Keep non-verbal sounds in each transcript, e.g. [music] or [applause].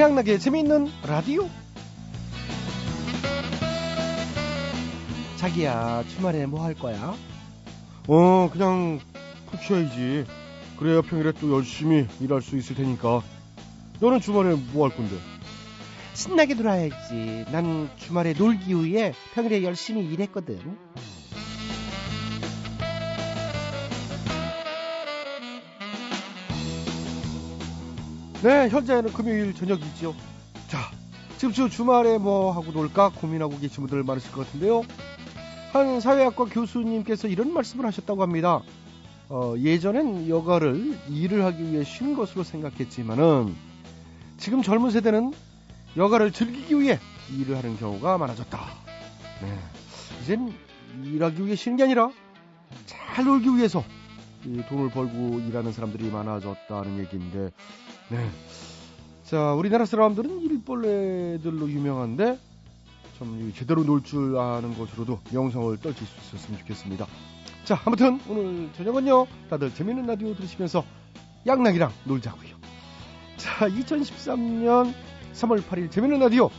최양락의 재미있는 라디오. 자기야, 주말에 뭐 할 거야? 어, 그냥 푹 쉬어야지. 그래야 평일에 또 열심히 일할 수 있을 테니까. 너는 주말에 뭐 할 건데? 신나게 놀아야지. 난 주말에 놀기 위해 평일에 열심히 일했거든. 네, 현재는 금요일 저녁이지요. 자, 지금 저 주말에 뭐 하고 놀까 고민하고 계신 분들 많으실 것 같은데요. 한 사회학과 교수님께서 이런 말씀을 하셨다고 합니다. 어, 예전엔 여가를 일을 하기 위해 쉰 것으로 생각했지만은 지금 젊은 세대는 여가를 즐기기 위해 일을 하는 경우가 많아졌다. 네. 이젠 일하기 위해 쉬는 게 아니라 잘 놀기 위해서 돈을 벌고 일하는 사람들이 많아졌다는 얘기인데, 네. 자, 우리나라 사람들은 일벌레들로 유명한데, 참 제대로 놀 줄 아는 것으로도 명성을 떨칠 수 있었으면 좋겠습니다. 자, 아무튼 오늘 저녁은요, 다들 재밌는 라디오 들으시면서 양락이랑 놀자고요. 자, 2013년 3월 8일 재밌는 라디오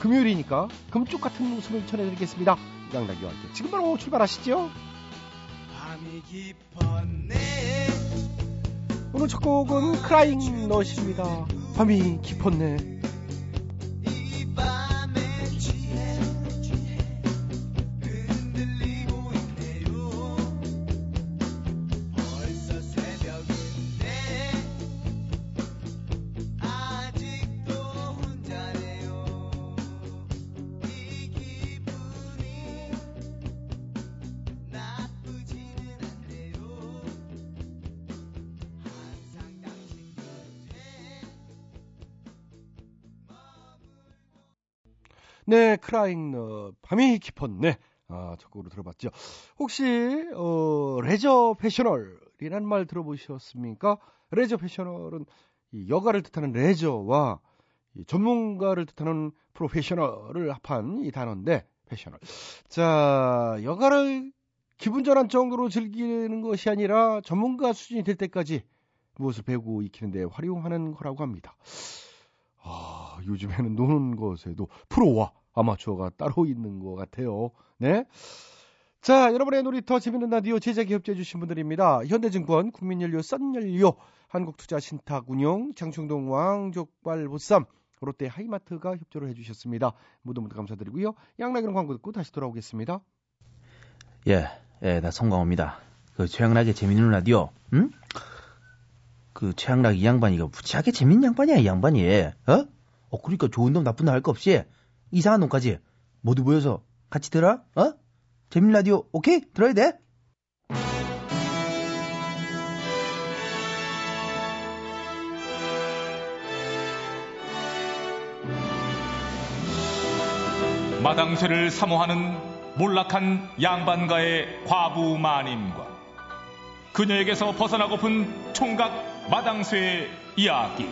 금요일이니까 금쪽 같은 웃음을 전해드리겠습니다. 양락이와 함께 지금 바로 출발하시죠. 오늘 첫 곡은 크라잉 넛입니다. 밤이 깊었네. 크라잉넛 밤이 깊었네. 아, 첫 곡으로 들어봤죠. 혹시 어, 레저 패셔널이라는 말 들어보셨습니까? 레저 패셔널은 이 여가를 뜻하는 레저와 전문가를 뜻하는 프로페셔널을 합한 이 단어인데 패셔널. 자, 여가를 기분 전환 정도로 즐기는 것이 아니라 전문가 수준이 될 때까지 무엇을 배우고 익히는데 활용하는 거라고 합니다. 아, 요즘에는 노는 것에도 프로와 아마추어가 따로 있는 것 같아요. 네. 자, 여러분의 놀이터 재밌는 라디오 제작에 협조해주신 분들입니다. 현대증권, 국민연료, 썬연료, 한국투자신탁운용, 장충동 왕족발 보쌈, 롯데 하이마트가 협조를 해주셨습니다. 모두 모두 감사드리고요. 양락이는 광고 듣고 다시 돌아오겠습니다. 예, 예, 나 송강호입니다. 그 최양락의 재밌는 라디오, 응? 그 최양락 이 양반이 가 무지하게 재밌는 양반이야 이 양반이 어? 어 그러니까 좋은 놈 나쁜 놈 할 거 없이 이상한 놈까지 모두 모여서 같이 들어 어? 재밌는 라디오 오케이 들어야 돼 마당쇠를 사모하는 몰락한 양반가의 과부 마님과 그녀에게서 벗어나고픈 총각 마당쇠의 이야기.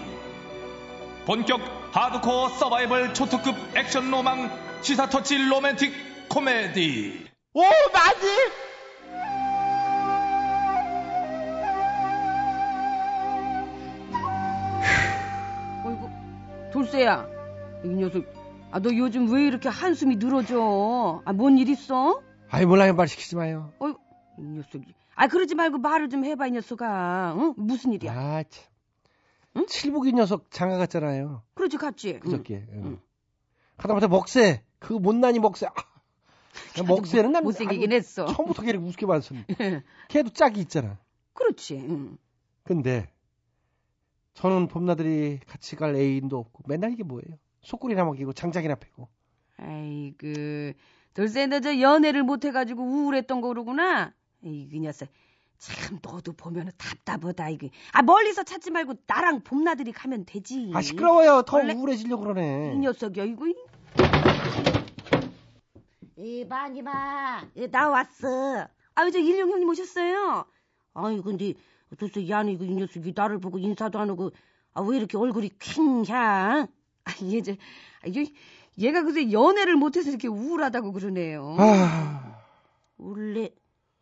본격 하드코어 서바이벌 초특급 액션 로망 시사 터치 로맨틱 코미디. 오, 맞지? 어이구, 돌쇠야. 이 녀석, 아, 너 요즘 왜 이렇게 한숨이 늘어져? 아, 뭔 일 있어? 아이, 몰라요. 말 시키지 마요. 어이, 이 녀석이. 아, 그러지 말고 말을 좀 해봐, 이 녀석아. 응? 무슨 일이야? 아, 참. 응? 칠복이 녀석 장가 갔잖아요. 그렇지, 갔지. 그저께. 응. 응. 하다못해 먹새. 그 못난이 먹새. 아. 먹새는 난 못생기긴 했어. 처음부터 걔를 우습게 봤었는데. [laughs] 걔도 짝이 있잖아. 그렇지. 응. 근데 저는 봄나들이 같이 갈 애인도 없고 맨날 이게 뭐예요? 속골이나 먹이고 장작이나 패고. 아이고 돌쇠 너저 연애를 못 해가지고 우울했던 거로구나. 이그 녀석. 참 너도 보면 답답하다 이게. 아 멀리서 찾지 말고 나랑 봄나들이 가면 되지. 아 시끄러워요. 더 원래... 우울해지려고 그러네. 이 녀석이야 이거. 이봐 이봐 나 왔어. 아유 저 일용 형님 오셨어요. 아이 근데 도대체 야는 이거 이 녀석이 나를 보고 인사도 안 하고 아 왜 이렇게 얼굴이 퀭냐? 아 얘 저 아, 얘가 그새 연애를 못해서 이렇게 우울하다고 그러네요. 아... 원래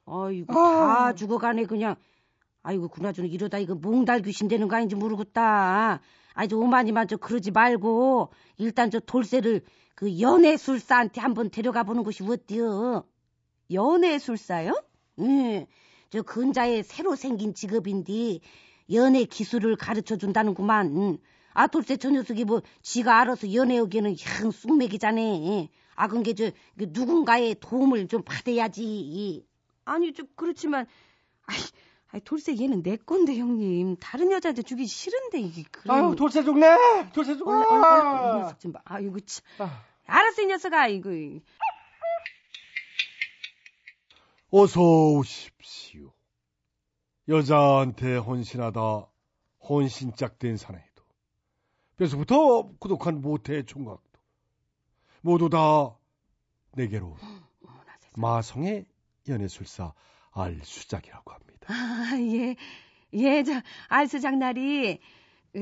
아이고 아... 다 죽어가네 그냥. 아이고 그나저나 이러다 이거 몽달 귀신 되는 거 아닌지 모르겠다. 아이 저 오마니만 저 그러지 말고 일단 저 돌쇠를 그 연애술사한테 한번 데려가 보는 것이 어때요? 연애술사요? 예, 저 근자에 새로 생긴 직업인데 연애 기술을 가르쳐 준다는구만. 아 돌쇠 저 녀석이 뭐 지가 알아서 연애하기에는 향 쑥맥이잖아. 아 그게 저 누군가의 도움을 좀 받아야지. 아니 좀 그렇지만 아이, 아이 돌쇠 얘는 내 건데 형님 다른 여자한테 주기 싫은데 이게 그래. 아유 돌쇠 죽네. 돌쇠 죽어. 얼른 얼른 얼른 이 녀석 좀 봐. 아이고 참. 아. 알았어 이 녀석아 이거. 어서 오십시오. 여자한테 헌신하다 헌신짝 된 사나이도 뼛속부터 고독한 모태 총각도 모두 다 내게로 [gasps] 마성의 연애술사 알수작이라고 합니다. 아 예. 예, 저 알스 장날이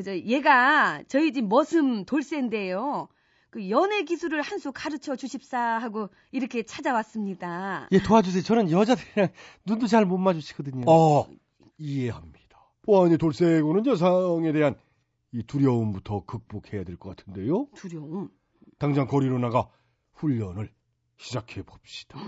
저 얘가 저희 집 머슴 돌쇠인데요. 그 연애 기술을 한 수 가르쳐 주십사 하고 이렇게 찾아왔습니다. 예 도와주세요. 저는 여자들이랑 눈도 잘 못 마주치거든요. 아, 이해합니다. 보안이 돌쇠고는 여성에 대한 이 두려움부터 극복해야 될 것 같은데요. 두려움. 당장 거리로 나가 훈련을 시작해 봅시다.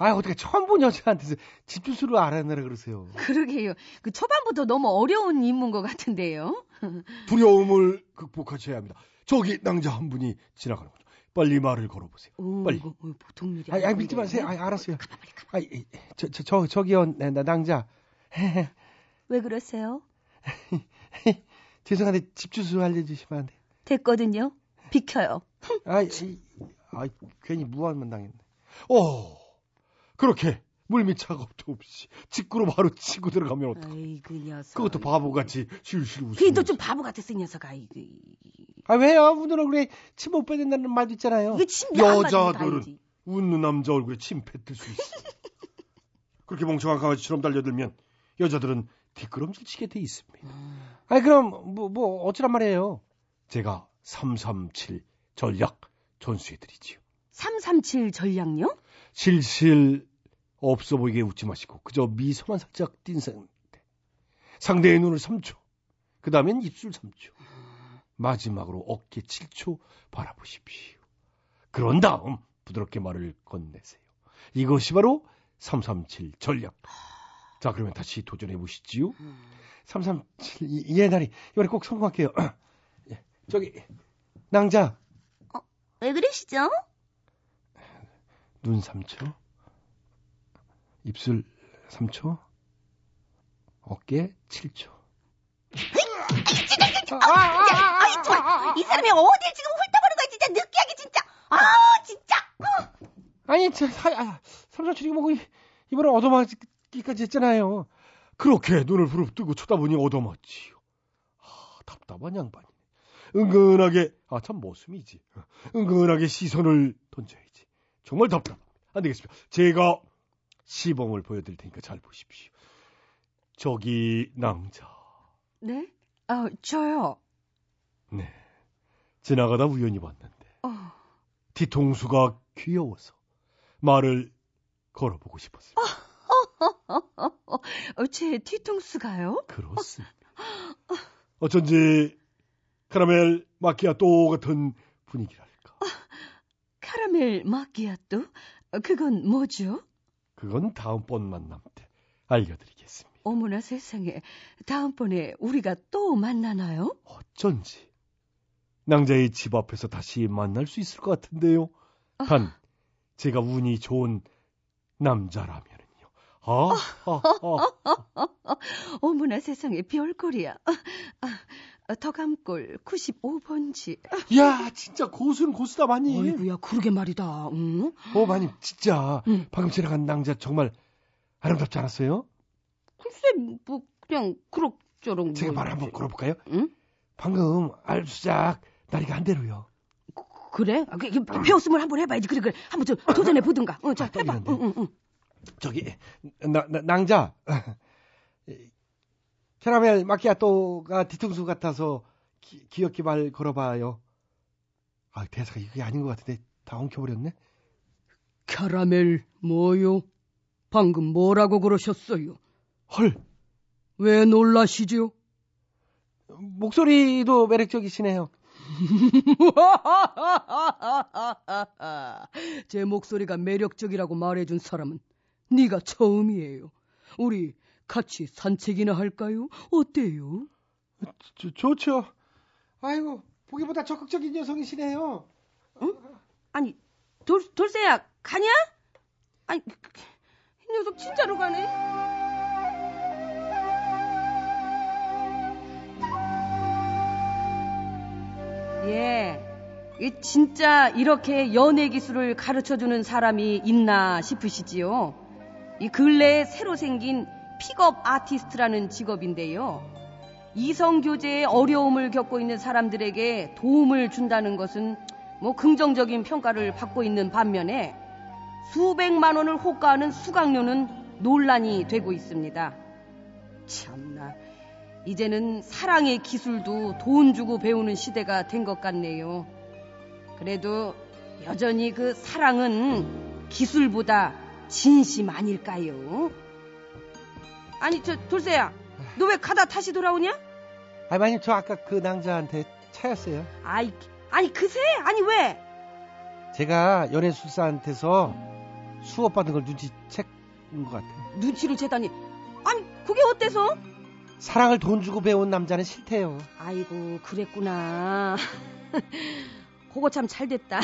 아 어떻게 처음 본 여자한테서 집 주소를 알아내라 그러세요. 그러게요. 그 초반부터 너무 어려운 임무인 것 같은데요. [laughs] 두려움을 극복하셔야 합니다. 저기 낭자 한 분이 지나가는 거죠. 빨리 말을 걸어보세요. 오, 빨리. 이거, 어, 보통 일이 아, 아 믿지 마세요. 아, 알았어요. 아, 이, 저, 저, 저, 저기요, 나, 나, 낭자. 왜 그러세요? [laughs] 죄송한데 집 주소 알려주시면 안 돼요? 됐거든요. 비켜요. 아, 이, 아, 괜히 무한만 당했네. 어, 그렇게 물밑 작업도 없이 직구로 바로 치고 들어가면 어떡 아이고 녀석. 그것도 바보같이 실실 웃으면서. 그래도 좀 바보 같았어 이 녀석 아. 이거 아, 왜요? 우는 얼굴에 침 못 빼낸다는 말도 있잖아요. 이거 침 여자들은 웃는 남자 얼굴에 침 뱉을 수 있어. [laughs] 그렇게 멍청한 강아지처럼 달려들면 여자들은 뒷걸음질 치게 돼 있습니다. 아니, 그럼, 뭐, 뭐, 어쩌란 말이에요? 제가 337 전략 전수해드리지요. 337 전략요? 실실 없어 보이게 웃지 마시고 그저 미소만 살짝 띈 상태. 상대의 눈을 3초. 그 다음엔 입술 3초. 마지막으로 어깨 7초 바라보십시오. 그런 다음 부드럽게 말을 건네세요. 이것이 바로 337 전략. 자, 그러면 다시 도전해 보시지요. 337, 이, 예, 나리. 이번에 꼭 성공할게요. [clears throat] 예, 저기, 낭자, 왜 그러시죠? 눈 3초. 입술 3초. 어깨 7초. 아이 저, 이 사람이 어딜 지금 훑어보는 거야 진짜 느끼하게 진짜. 아 진짜. 아니, 저, 사, 아, 337이고 뭐고, 이- 이번에 얻어맞기까지 했잖아요. 그렇게 눈을 부릅뜨고 쳐다보니 얻어맞지요. 아, 답답한 양반이네. 은근하게, 아, 참 모습이지. 은근하게 시선을 던져야지. 정말 답답합니다. 안 되겠습니다. 제가 시범을 보여드릴 테니까 잘 보십시오. 저기, 낭자. 네? 아, 저요. 네. 지나가다 우연히 봤는데, 어. 뒤통수가 귀여워서 말을 걸어보고 싶었어요. 어, 제 뒤통수가요? 그렇습니다. 어쩐지 카라멜 마키아또 같은 분위기랄까. 카라멜 마키아또? 어, 그건 뭐죠? 그건 다음번 만남 때 알려드리겠습니다. 어머나 세상에. 다음번에 우리가 또 만나나요? 어쩐지 낭자의 집 앞에서 다시 만날 수 있을 것 같은데요. 단 제가 운이 좋은 남자라면은요. 아, 아, 아. [laughs] 어머나 세상에 별꼴이야. 아, 더감골 95번지. 야, 진짜 고수는 고수다, 많이. 어이구야 그러게 말이다. 응? 어, 마님, 진짜. 응. 방금 지나간 낭자 정말 아름답지 않았어요? 글쎄 뭐 그냥 그럭저럭. 제가 뭐말 한번. 걸어볼까요? 응? 방금 알수작 나리가 한 대로요. 그래? 아, 그, 그, 배웠으면 한번 해봐야지. 그래 그래. 한번 좀 도전해 보든가. 어, 자 아, 해봐. 응, 응, 응. 저기, 나, 나, 낭자. [laughs] 캐러멜 마키아토가 뒤통수 같아서 기, 귀엽게 말 걸어봐요. 아, 대사가 이게 아닌 것 같은데 다 엉켜버렸네. 캐러멜 뭐요? 방금 뭐라고 그러셨어요? 헐, 왜 놀라시죠? 목소리도 매력적이시네요. [laughs] 제 목소리가 매력적이라고 말해준 사람은 네가 처음이에요. 우리 같이 산책이나 할까요? 어때요? 저, 좋죠. 아이고, 보기보다 적극적인 여성이시네요. 아니, 돌, 돌쇠야, 가냐? 아니, 그, 그, 이 녀석 진짜로 가네? 예. 이 진짜 이렇게 연애 기술을 가르쳐 주는 사람이 있나 싶으시지요. 이 근래에 새로 생긴 픽업 아티스트라는 직업인데요. 이성 교제에 어려움을 겪고 있는 사람들에게 도움을 준다는 것은 뭐 긍정적인 평가를 받고 있는 반면에 수백만 원을 호가하는 수강료는 논란이 되고 있습니다. 참나. 이제는 사랑의 기술도 돈 주고 배우는 시대가 된 것 같네요. 그래도 여전히 그 사랑은 기술보다 진심 아닐까요? 아니, 저, 돌쇠야. 너 왜 가다 다시 돌아오냐? 아니, 마님, 저 아까 그 남자한테 차였어요. 아이, 아니, 그새? 아니, 왜? 제가 연애술사한테서 수업받은 걸 눈치챈 것 같아요. 눈치를 채다니. 아니, 그게 어때서? 사랑을 돈 주고 배운 남자는 싫대요. 아이고, 그랬구나. [laughs] 그거 참 잘 됐다.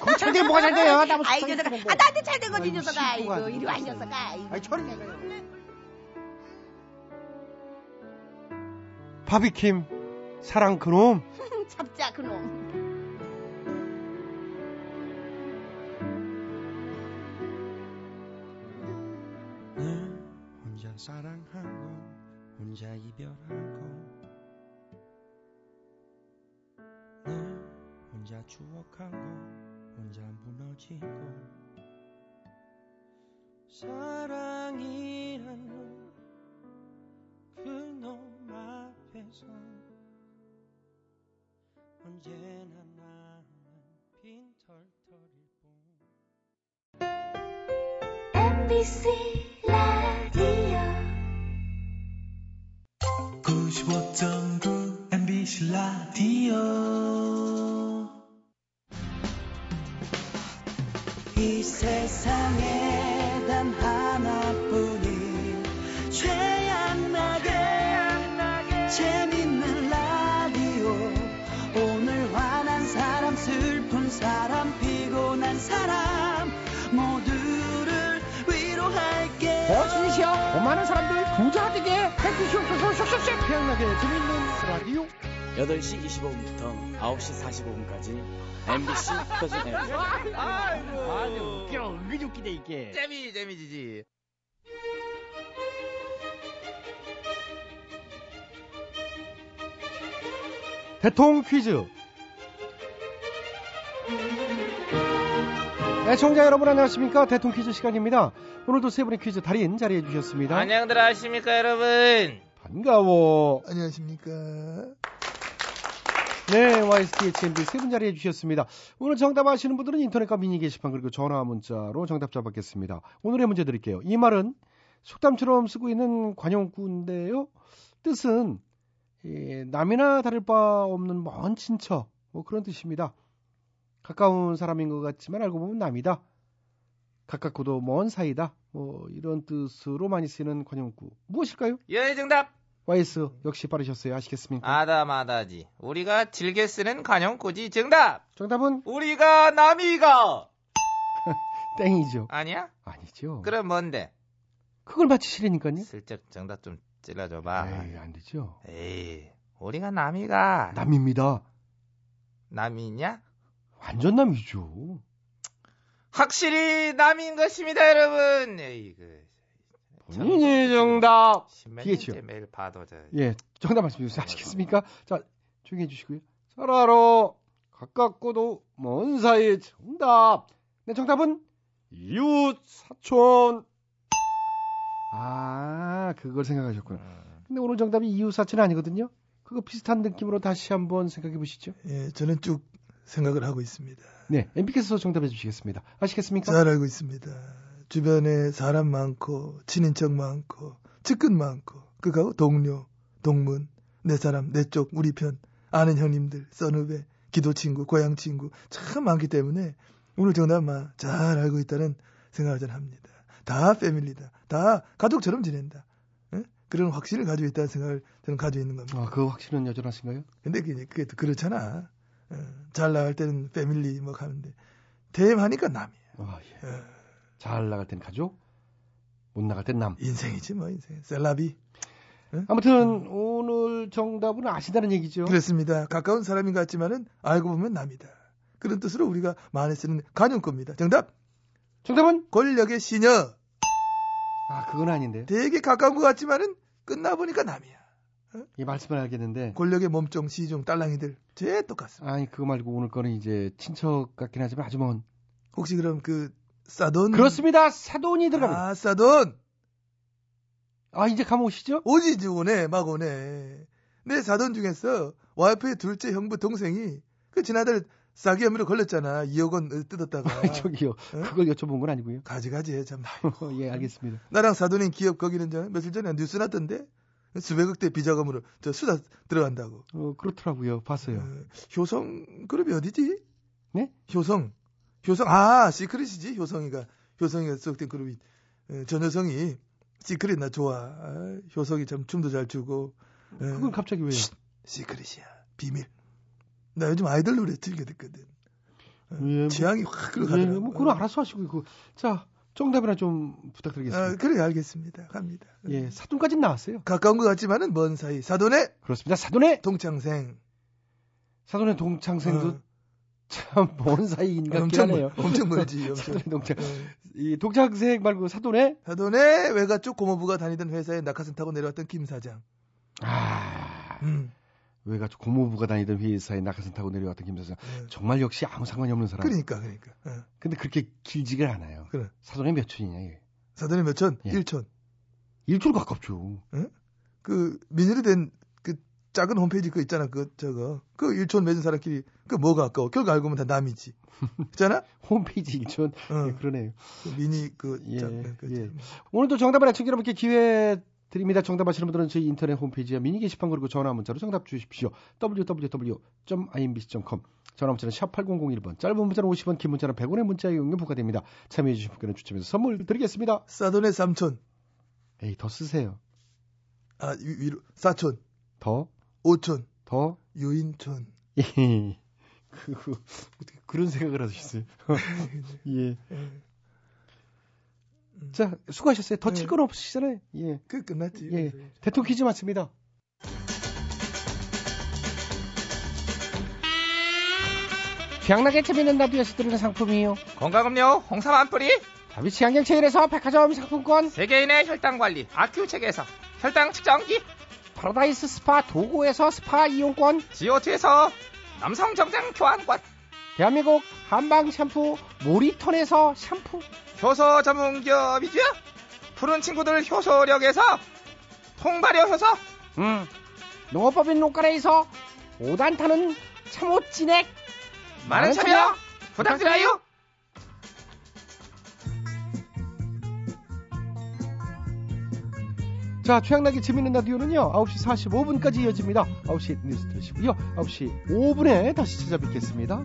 그거 잘 되면 뭐가 잘 돼요? 나무 아이, 녀석아. 아, 나한테 잘된 거지, 녀석아. 아이고, 안 이리 와, 이 됐어요. 녀석아. 아니, 저리 바비킴, 사랑 그놈. [laughs] 잡자 그놈. 늘 혼자 사랑하고 혼자 이별하고 늘 혼자 추억하고 혼자 무너지고 사랑이란 그 앞에서 언제나 나는 빈털터릴 뿐. MBC 라디오. 95.9 MBC 라디오. 이 세상에 단 하나 재밌는 라디오 오늘 화난 사람 슬픈 사람 피곤한 사람 모두를 위로할게 버스이시여 고마는 사람들 부자 되게 해주시옵소서 쏙쏙쏙 태양나게 재밌는 라디오 8시 25분부터 9시 45분까지 MBC 표준 FM 아주 웃겨 은근히 웃기네 이게 재미 재미지지. 대통 퀴즈 애청자 여러분 안녕하십니까 대통 퀴즈 시간입니다 오늘도 세 분의 퀴즈 달인 자리해 주셨습니다 안녕들 하십니까 여러분. 반가워 안녕하십니까. 네, YSTHMB 세 분 자리해 주셨습니다. 오늘 정답 아시는 분들은 인터넷과 미니 게시판 그리고 전화 문자로 정답자 받겠습니다. 오늘의 문제 드릴게요. 이 말은 속담처럼 쓰고 있는 관용구인데요. 뜻은 예, 남이나 다를 바 없는 먼 친척 뭐 그런 뜻입니다. 가까운 사람인 것 같지만 알고 보면 남이다. 가깝고도 먼 사이다. 뭐 이런 뜻으로 많이 쓰이는 관용구 무엇일까요? 예 정답. YS 역시 빠르셨어요. 아시겠습니까? 아다마다지. 우리가 즐겨 쓰는 관용구지 정답. 정답은 우리가 남이가 [laughs] 땡이죠. 아니야? 아니죠. 그럼 뭔데? 그걸 맞히시려니까요. 슬쩍 정답 좀 찔러줘봐. 에이, 안 되죠. 에이, 우리가 남이가 남입니다. 남이냐? 완전 남이죠. 확실히 남인 것입니다, 여러분. 에이, 그 본인이 정답. 년째 매일 봐도 저 예, 정답 말씀 주세요. 아시겠습니까? 자, 조용히 해주시고요. 서라로 가깝고도 먼 사이의 정답. 네, 정답은 이웃 사촌. 아, 그걸 생각하셨구나. 음. 근데 오늘 정답이 이웃 사촌이 아니거든요. 그거 비슷한 느낌으로 다시 한번 생각해 보시죠. 예, 저는 쭉 생각을 하고 있습니다. 네, MB께서 정답해 주시겠습니다. 아시겠습니까? 잘 알고 있습니다. 주변에 사람 많고 친인척 많고 측근 많고 그하고 동료, 동문, 내 사람, 내 쪽, 우리 편, 아는 형님들, 선후배, 기도 친구, 고향 친구 참 많기 때문에 오늘 정답만 잘 알고 있다는 생각을 전 합니다. 다 패밀리다. 다 가족처럼 지낸다. 예? 그런 확신을 가지고 있다는 생각을 저는 가지고 있는 겁니다. 아, 그 확신은 여전하신가요? 근데 그게, 그게 또 그렇잖아. 어, 잘 나갈 때는 패밀리 뭐 하는데 대임하니까 남이야. 아, 예. 잘 나갈 땐 가족, 못 나갈 땐 남. 인생이지 뭐 인생. 셀라비. 아무튼 오늘 정답은 아시다는 얘기죠. 그렇습니다. 가까운 사람인 것 같지만은 알고 보면 남이다. 그런 뜻으로 우리가 많이 쓰는 간용법입니다. 정답. 정답은 권력의 시녀. 아, 그건 아닌데요. 되게 가까운 것 같지만은 끝나 보니까 남이야. 이 말씀을 알겠는데. 권력의 몸종, 시종, 딸랑이들 제 똑같습니다. 아니 그거 말고 오늘 거는 이제 친척 같긴 하지만 아주 먼. 혹시 그럼 그 사돈? 그렇습니다. 사돈이 들어갑니다. 아 사돈. 아 이제 감오시죠? 오지 이제 오네 막 오네. 내 사돈 중에서 와이프의 둘째 형부 동생이 그 지난달 사기 혐의로 걸렸잖아. 2억 원 뜯었다가. 아, [laughs] 저기요. 어? 그걸 여쭤본 건 아니고요. 가지가지 해 참. [laughs] 예, 알겠습니다. 나랑 사돈인 기업 거기는 저 며칠 전에 뉴스 났던데 수백억 대 비자금으로 저 수사 들어간다고. 어, 그렇더라고요. 봤어요. 어, 효성 그룹이 어디지? 네? 효성. 효성 아 시크릿이지 효성이가 효성이가 속된 그룹이 어, 전 여성이 시크릿 나 좋아. 아, 효성이 참 춤도 잘 추고. 어, 그건 갑자기 왜요? 시크릿이야 비밀. 나 요즘 아이돌 노래 즐겨 듣거든. 어, 예, 뭐, 취향이 확 예, 끌어가더라고. 뭐 그거 알아서 하시고 그 자, 정답이나 좀 부탁드리겠습니다. 아, 그래 알겠습니다. 갑니다. 예, 사돈까지는 나왔어요. 가까운 것 같지만은 먼 사이. 사돈의 그렇습니다. 사돈의 동창생. 사돈의 동창생도 어. 참먼 사이인 것 같긴 하네요. 엄청 멀지, [laughs] 엄청. 사돈의 동창. 어. 이 동창생 말고 사돈의 사돈의 외가 쪽 고모부가 다니던 회사에 낙하산 타고 내려왔던 김 사장. 아, 음. 외가 고모부가 다니던 회사에 낙하산 타고 내려왔던 김 사장. 네. 정말 역시 아무 상관이 없는 사람. 그러니까 그러니까. 어. 근데 그렇게 길지가 않아요. 그래. 사돈의 몇 촌이냐 이게. 사돈의 몇 천? 예. 1촌. 일촌 가깝죠. 그 민으로 된그 작은 홈페이지 그 있잖아. 그 저거. 그 1촌 맺은 사람끼리 그 뭐가 아까워. 결국 알고 보면 다 남이지. [laughs] 있잖아? 홈페이지 일촌. 어. 예, 그러네요. 그 미니 그 예, 작- 그 예. 오늘도 정답을 애청자 여러분께 기회 드립니다. 정답 아시는 분들은 저희 인터넷 홈페이지와 미니 게시판 그리고 전화 문자로 정답 주십시오. www.imbc.com 전화 문자는 샵 8001번 짧은 문자는 50원 긴 문자는 100원의 문자 이용료 부과됩니다. 참여해 주신 분께는 추첨해서 선물 드리겠습니다. 사돈의 삼촌. 에이 더 쓰세요. 아, 위, 위로 사촌. 더? 오촌. 더? 유인촌. 예. [laughs] 그, 그, 어떻게 그런 생각을 하셨어요? [laughs] 예. [laughs] 자, 수고하셨어요. 더 칠건 없으시잖아요. 예. 그 끝났지. 예. 대통령 퀴즈 맞습니다. 취향나게 재밌는 라디오에서 드리는 상품이요. 건강음료 홍삼 한 뿌리 다비 취향경 체인에서 백화점 상품권 세계인의 혈당 관리 아큐 책에서 혈당 측정기 파라다이스 스파 도구에서 스파 이용권 지오투에서 남성 정장 교환권 대한민국 한방 샴푸 모리톤에서 샴푸 효소 전문 기업이죠 푸른 친구들 효소력에서 통발효 효소 음. 농업법인 농가래에서 5단 타는 참호 진액 많은 참여 부탁드려요 자, 최양락의 재밌는 라디오는요, 9시 45분까지 이어집니다. 9시 뉴스 들으시고요. 9시 5분에 다시 찾아뵙겠습니다.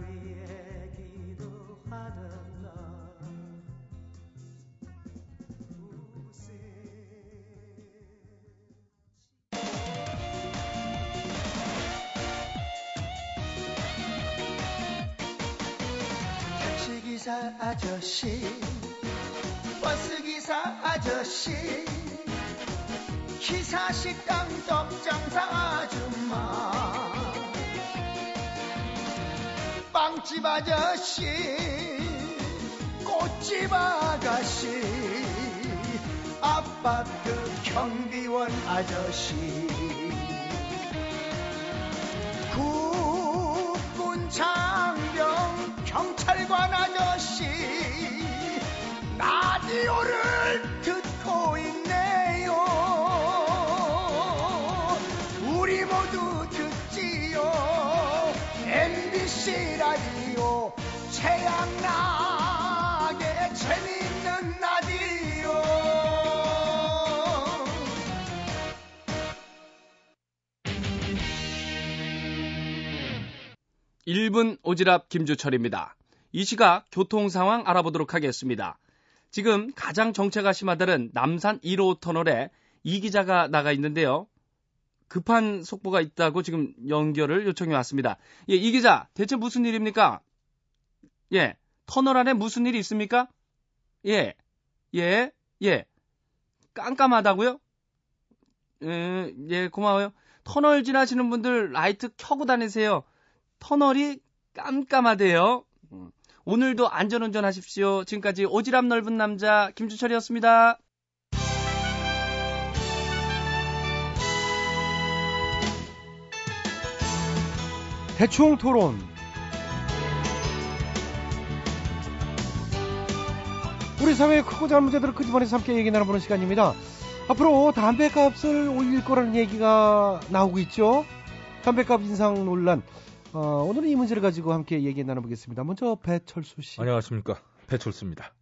택시기사 아저씨 버스기사 아저씨 기사식당 떡장사 아줌마 빵집 아저씨 꽃집 아가씨 아파트 경비원 아저씨 경찰관 아저씨 라디오를 듣고 있네요. 우리 모두 듣지요. MBC 라디오 최양락 1분 오지랖 김주철입니다. 이 시각 교통 상황 알아보도록 하겠습니다. 지금 가장 정체가 심하다는 남산 1호 터널에 이 기자가 나가 있는데요. 급한 속보가 있다고 지금 연결을 요청이 왔습니다. 예, 이 기자, 대체 무슨 일입니까? 예, 터널 안에 무슨 일이 있습니까? 예, 예, 예. 깜깜하다고요? 예, 예, 고마워요. 터널 지나시는 분들 라이트 켜고 다니세요. 터널이 깜깜하대요. 음, 오늘도 안전운전 하십시오. 지금까지 오지랖 넓은 남자 김주철이었습니다. 대충 토론. 우리 사회의 크고 작은 문제들을 끄집어내서 함께 얘기 나눠보는 시간입니다. 앞으로 담배값을 올릴 거라는 얘기가 나오고 있죠. 담배값 인상 논란. 어, 오늘은 이 문제를 가지고 함께 얘기 나눠보겠습니다. 먼저 배철수 씨. 안녕하십니까. 배철수입니다.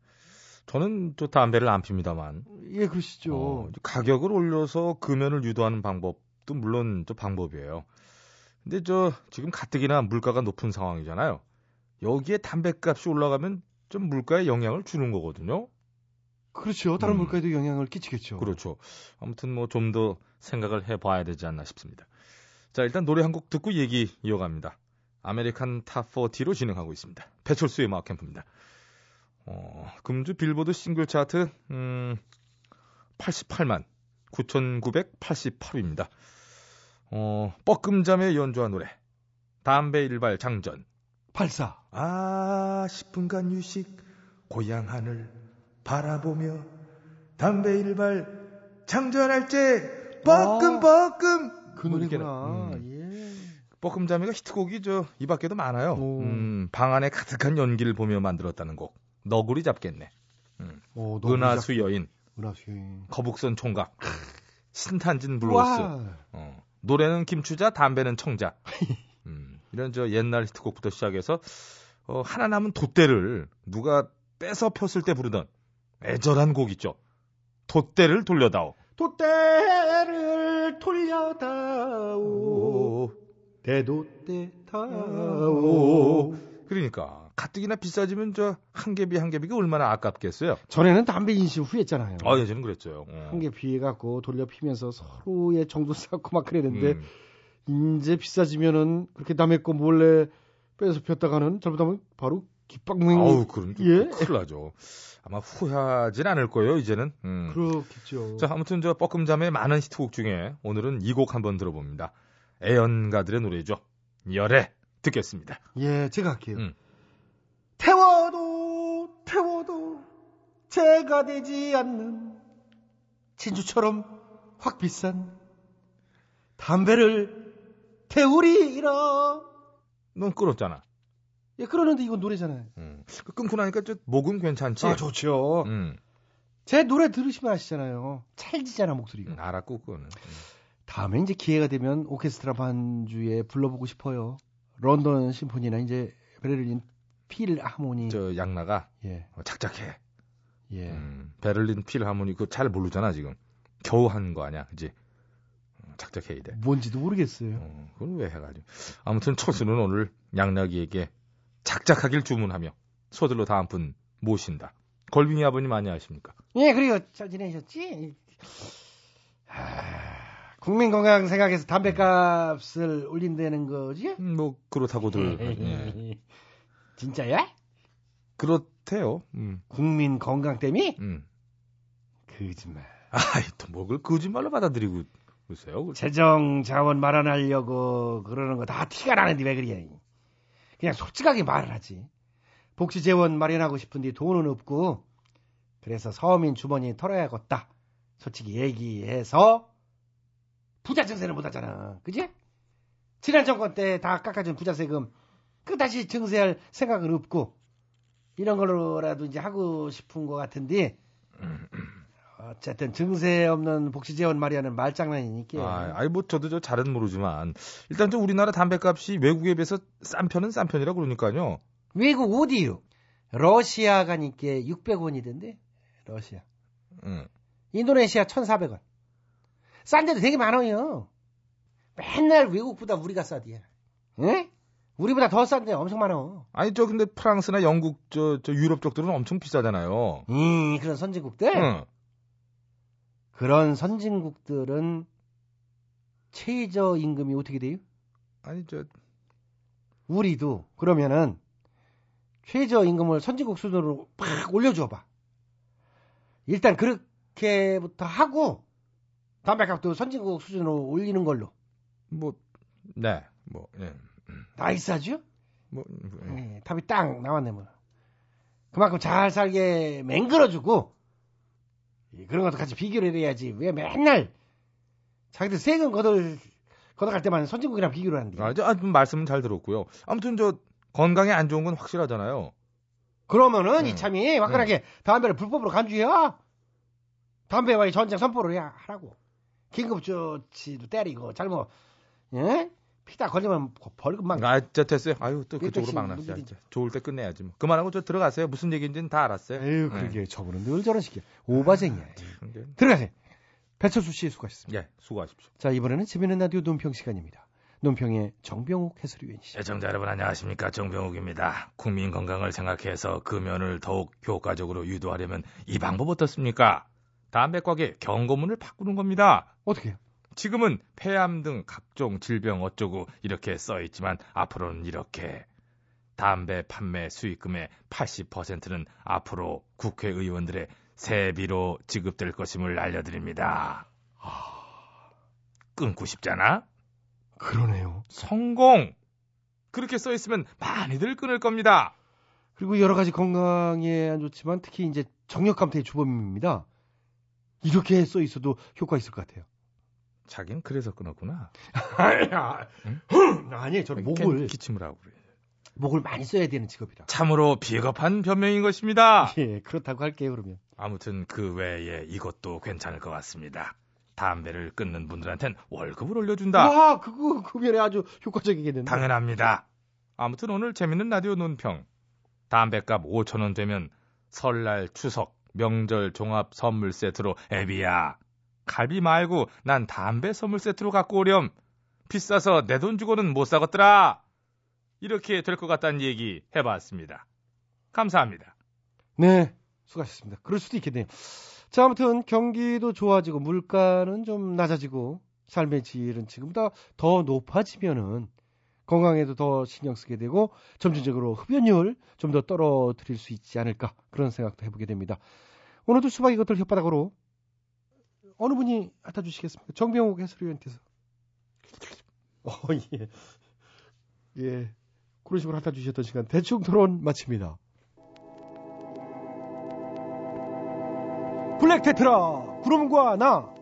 저는 또 담배를 안 핍니다만. 예, 그러시죠. 어, 가격을 올려서 금연을 유도하는 방법도 물론 또 방법이에요. 근데 저 지금 가뜩이나 물가가 높은 상황이잖아요. 여기에 담배값이 올라가면 좀 물가에 영향을 주는 거거든요. 그렇죠. 다른 음. 물가에도 영향을 끼치겠죠. 그렇죠. 아무튼 뭐 좀 더 생각을 해봐야 되지 않나 싶습니다. 자, 일단 노래 한 곡 듣고 얘기 이어갑니다. American Top40로 진행하고 있습니다. 배철수의 음악 캠프입니다. 어, 금주 빌보드 싱글 차트 음, 88만 9,988위입니다. 어, 뻐끔자매 연주한 노래 담배 일발 장전 84 아 10분간 휴식 고향 하늘 바라보며 담배 일발 장전할 때 뻐끔 뻐끔 그 노래구나. 예. 뻐끔자매가 히트곡이 저 이 밖에도 많아요. 음, 방 안에 가득한 연기를 보며 만들었다는 곡. 너구리 잡겠네. 음. 오, 은하수 잡- 여인, 은하수 여인. 거북선 총각, [laughs] 신탄진 블루스. 와. 어, 노래는 김추자, 담배는 청자. [laughs] 음, 이런 저 옛날 히트곡부터 시작해서 어, 하나 남은 돛대를 누가 뺏어 폈을 때 부르던 애절한 곡 있죠. 돛대를 돌려다오. 돛대를 돌려다오 대도대 타오 그러니까 가뜩이나 비싸지면 저 한 개비 한 개비가 얼마나 아깝겠어요. 전에는 담배 인식 후했잖아요. 아 예전엔 그랬죠. 어. 한개 비해갖고 돌려 피면서 서로의 정도 쌓고 막 그랬는데 이제 비싸지면은 그렇게 남의 거 몰래 빼서 폈다가는 잘못하면 바로 깃방맹이 아우 그럼 또 예? 큰일 나죠. 아마 후회하진 않을 거예요 이제는. 음. 그렇겠죠. 자 아무튼 저 뻐끔잠의 많은 히트곡 중에 오늘은 이 곡 한번 들어봅니다. 애연가들의 노래죠. 열애 듣겠습니다. 예, 제가 할게요. 음. 태워도 태워도 제가 되지 않는 진주처럼 확 비싼 담배를 태우리라. 넌 끌었잖아. 예, 그러는데 이건 노래잖아요. 음. 그 끊고 나니까 저 목은 괜찮지. 아, 좋죠. 음. 제 노래 들으시면 아시잖아요. 찰지잖아 목소리가. 음, 알았고 그거는. 다음에 이제 기회가 되면 오케스트라 반주에 불러보고 싶어요. 런던 심포니나 이제 베를린 필 하모니. 저 양나가 예. 어, 착착해. 예. 음, 베를린 필하모니 그거 잘 모르잖아 지금. 겨우 한 거 아니야, 그지? 어, 착착해야 돼. 뭔지도 모르겠어요. 어, 그건 왜 해가지고. 아무튼 철수는 오늘 양락이에게 작작하길 주문하며 서둘러 다음 분 모신다. 걸빙이 아버님 안녕하십니까? 예, 그리고 잘 지내셨지? 하, 국민 건강 생각해서 담배값을 올린다는 거지? 음, 뭐 그렇다고들. 예. 진짜야? 그렇대요. 음. 국민 건강 때문에? 음. 거짓말. 아이 또 뭐를 거짓말로 받아들이고 있어요. 재정 자원 마련하려고 그러는 거 다 티가 나는데 왜 그래? 그냥 솔직하게 말을 하지. 복지 재원 마련하고 싶은데 돈은 없고 그래서 서민 주머니 털어야겠다. 솔직히 얘기해서 부자 증세는 못하잖아. 그지? 지난 정권 때 다 깎아준 부자 세금 그 다시 증세할 생각은 없고 이런 걸로라도 이제 하고 싶은 것 같은데 어쨌든 증세 없는 복지 재원 마련은 말장난이니까. 아, 아니 뭐 저도 저 잘은 모르지만 일단 저 우리나라 담배값이 외국에 비해서 싼 편은 싼 편이라 그러니까요. 외국 어디요? 러시아 가니까 600원이던데. 러시아. 응. 인도네시아 1,400원. 싼 데도 되게 많아요. 맨날 외국보다 우리가 싸디야. 응? 우리보다 더 싼데 엄청 많아. 아니 저 근데 프랑스나 영국 저, 저 유럽 쪽들은 엄청 비싸잖아요. 음, 그런 선진국들? 응. 그런 선진국들은 최저 임금이 어떻게 돼요? 아니 저 우리도 그러면은 최저 임금을 선진국 수준으로 팍 올려줘 봐. 일단 그렇게부터 하고 담배값도 선진국 수준으로 올리는 걸로. 뭐 네. 뭐 예. 나이스하죠? 뭐 예. 네, 답이 딱 나왔네 뭐. 그만큼 잘 살게 맹글어주고 예, 그런 것도 같이 비교를 해야지. 왜 맨날 자기들 세금 걷을 걷어갈 때만 선진국이랑 비교를 하는데. 아, 저, 아, 좀 말씀은 잘 들었고요. 아무튼 저 건강에 안 좋은 건 확실하잖아요. 그러면은 음. 이참이 화끈하게 담배를 불법으로 간주해야 담배와의 전쟁 선포를 해야 하라고. 긴급조치도 때리고 잘못 예? 피다 걸리면 벌금만 아, 저 됐어요. 아유, 또몇 그쪽으로 백씩 막 났어요. 문제지. 진짜. 좋을 때 끝내야지 뭐. 그만하고 저 들어가세요. 무슨 얘기인지는 다 알았어요. 에휴, 네. 그러게 저분은 늘 저런 식이야. 오바쟁이야. 근데- 들어가세요. 배철수 씨 수고하셨습니다. 예, 수고하십시오. 자, 이번에는 재미있는 라디오 논평 시간입니다. 논평의 정병욱 해설위원 씨. 애청자 여러분 안녕하십니까 정병욱입니다. 국민 건강을 생각해서 금연을 더욱 효과적으로 유도하려면 이 방법 어떻습니까? 담배과계 경고문을 바꾸는 겁니다. 어떻게요? 지금은 폐암 등 각종 질병 어쩌고 이렇게 써 있지만 앞으로는 이렇게 담배 판매 수익금의 80%는 앞으로 국회의원들의 세비로 지급될 것임을 알려드립니다. 끊고 싶잖아? 그러네요. 성공! 그렇게 써 있으면 많이들 끊을 겁니다. 그리고 여러 가지 건강에 안 좋지만 특히 이제 정력 감퇴의 주범입니다. 이렇게 써 있어도 효과 있을 것 같아요. 자기는 그래서 끊었구나. 아니야. 아니, 저는 목을 기침을 하고 그래. 목을 많이 써야 되는 직업이라. 참으로 비겁한 변명인 것입니다. 예, 그렇다고 할게요, 그러면. 아무튼 그 외에 이것도 괜찮을 것 같습니다. 담배를 끊는 분들한텐 월급을 올려준다. 아, 그거 금연에 아주 효과적이겠는데. 당연합니다. 아무튼 오늘 재밌는 라디오 논평. 담배값 5천 원 되면 설날, 추석, 명절 종합 선물 세트로 애비야. 갈비 말고 난 담배 선물 세트로 갖고 오렴. 비싸서 내 돈 주고는 못 사겠더라. 이렇게 될 것 같다는 얘기 해봤습니다. 감사합니다. 네, 수고하셨습니다. 그럴 수도 있겠네요. 자, 아무튼 경기도 좋아지고 물가는 좀 낮아지고 삶의 질은 지금보다 더 높아지면은 건강에도 더 신경 쓰게 되고 점진적으로 흡연율 좀 더 떨어뜨릴 수 있지 않을까 그런 생각도 해보게 됩니다. 오늘도 수박 이것들 혓바닥으로 어느 분이 갖다 주시겠습니까? 정병욱 해설위원께서. 어, 예. 예. 그런 식으로 갖다 주셨던 시간 대충 토론 마칩니다. 블랙 테트라 구름과 나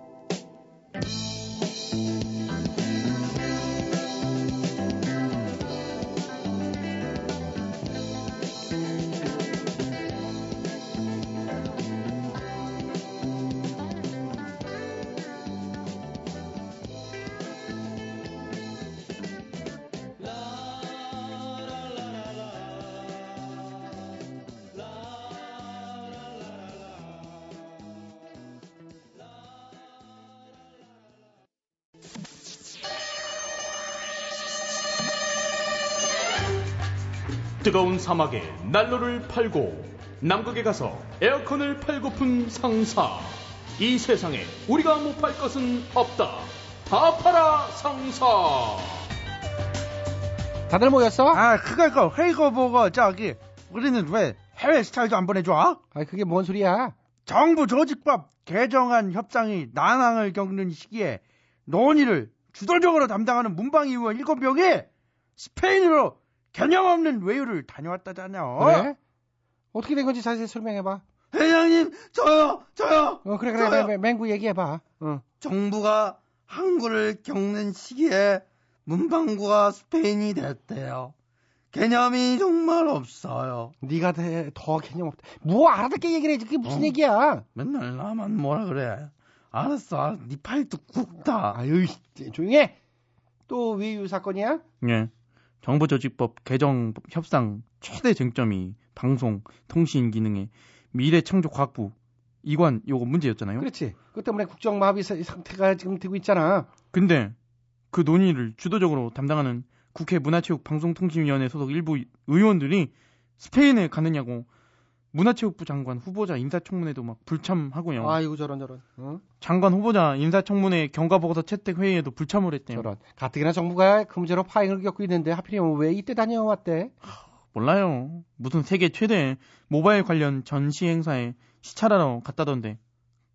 뜨거운 사막에 난로를 팔고 남극에 가서 에어컨을 팔고픈 상사. 이 세상에 우리가 못 팔 것은 없다. 다 팔아 상사. 다들 모였어? 아, 그거, 회의거 보고, 저기, 우리는 왜 해외 스타일도 안 보내줘? 아, 그게 뭔 소리야? 정부 조직법 개정안 협상이 난항을 겪는 시기에 논의를 주도적으로 담당하는 문방위 의원 7명이 스페인으로 개념 없는 외유를 다녀왔다잖아. 그래? 어떻게 된 건지 자세히 설명해봐. 회장님, 저요, 저요. 어, 그래, 그래, 저요. 맹- 맹구 얘기해봐. 어. 정부가 항구를 겪는 시기에 문방구가 스페인이 됐대요. 개념이 정말 없어요. 네가 대- 더 개념 없다. 뭐 알아듣게 얘기를 해. 그게 무슨 어. 얘기야? 맨날 나만 뭐라 그래. 알았어, 알았어. 네 팔도 굽다. 아유, 조용히 해. 또 외유 사건이야? 예. 정보조직법 개정 협상 최대 쟁점이 방송, 통신 기능의 미래 창조 과학부 이관 요거 문제였잖아요. 그렇지. 그것 때문에 국정 마비 사- 상태가 지금 되고 있잖아. 근데 그 논의를 주도적으로 담당하는 국회 문화체육방송통신위원회 소속 일부 의원들이 스페인에 가느냐고 문화체육부 장관 후보자 인사청문회도 막 불참하고요. 아이고 저런 저런. 어? 장관 후보자 인사청문회 경과보고서 채택 회의에도 불참을 했대요. 저런. 가뜩이나 정부가 그 문제로 파행을 겪고 있는데 하필이면 왜 이때 다녀왔대? 몰라요. 무슨 세계 최대 모바일 관련 전시 행사에 시찰하러 갔다던데.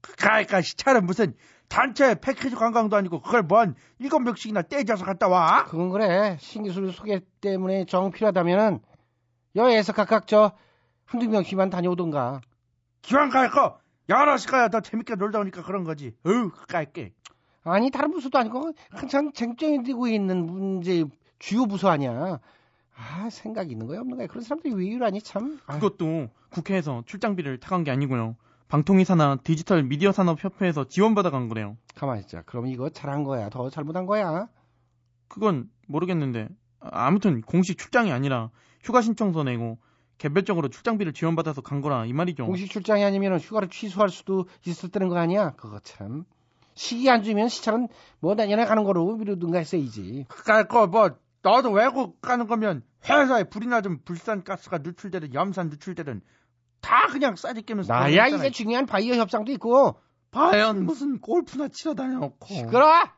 그러니까 시차는 무슨 단체 패키지 관광도 아니고 그걸 뭔 일곱 명씩이나 떼져서 갔다 와? 그건 그래. 신기술 소개 때문에 정 필요하다면은 여해에서 각각 저 한두 명씩만 다녀오던가. 기왕 갈거 여럿이 가야 더 재밌게 놀다 오니까 그런 거지. 어우, 갈게. 아니 다른 부서도 아니고 한참 쟁점이 되고 있는 문제 주요 부서 아니야. 아 생각 있는 거야 없는 거야. 그런 사람들이 왜 이러니 참. 아, 그것도 국회에서 출장비를 타간 게 아니고요. 방통위사나 디지털 미디어 산업 협회에서 지원받아 간 거래요. 가만히 있자. 그럼 이거 잘한 거야. 더 잘못한 거야. 그건 모르겠는데 아, 아무튼 공식 출장이 아니라 휴가 신청서 내고 개별적으로 출장비를 지원받아서 간 거라 이 말이죠. 공식 출장이 아니면 휴가를 취소할 수도 있을 때는 거 아니야. 그거 참. 시기 안 주면 시차는 뭐 내년에 가는 거로 미루든가 했어야지. 갈거뭐 너도 외국 가는 거면 회사에 불이 나든 불산가스가 누출되든 염산 누출되든 다 그냥 싸지 끼면서 나야. 이제 중요한 바이오 협상도 있고. 과연 무슨 골프나 치러 다녀놓고 시끄러.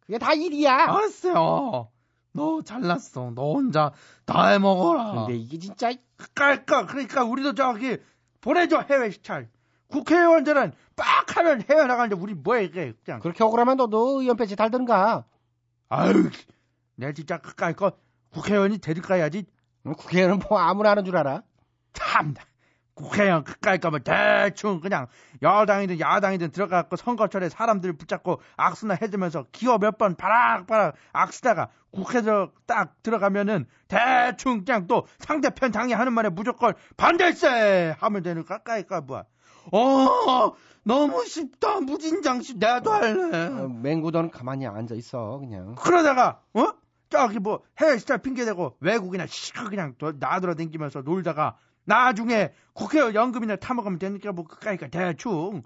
그게 다 일이야. 알았어요 너 잘났어. 너 혼자 다 해먹어라. 근데 이게 진짜 깔까? 그러니까 우리도 저기 보내줘 해외 시찰. 국회의원들은 빡 하면 해외 나가는데 우리 뭐해 이게 그냥. 그렇게 억울하면 너도 의원 배지 달든가. 아유 내 진짜 그까이 거 국회의원이 데리가야지. 국회의원은 뭐 아무나 하는 줄 알아? 참나 국회의원 그까이 거면 대충 그냥 여당이든 야당이든 들어가고 선거철에 사람들 붙잡고 악수나 해주면서 기어 몇 번 바락바락 악수다가 국회에서 딱 들어가면은 대충 그냥 또 상대편 당이 하는 말에 무조건 반대세! 하면 되는 가까이 까 뭐야? 어 너무 쉽다. 무진장식 나도 할래. 어, 맹구 너는 가만히 앉아 있어 그냥. 그러다가 어? 저기 뭐 해외 스타 핑계대고 외국이나 시커 그냥 도- 나돌아다니면서 놀다가 나중에 국회의원 연금이나 타먹으면 되니까 뭐 그까이까 대충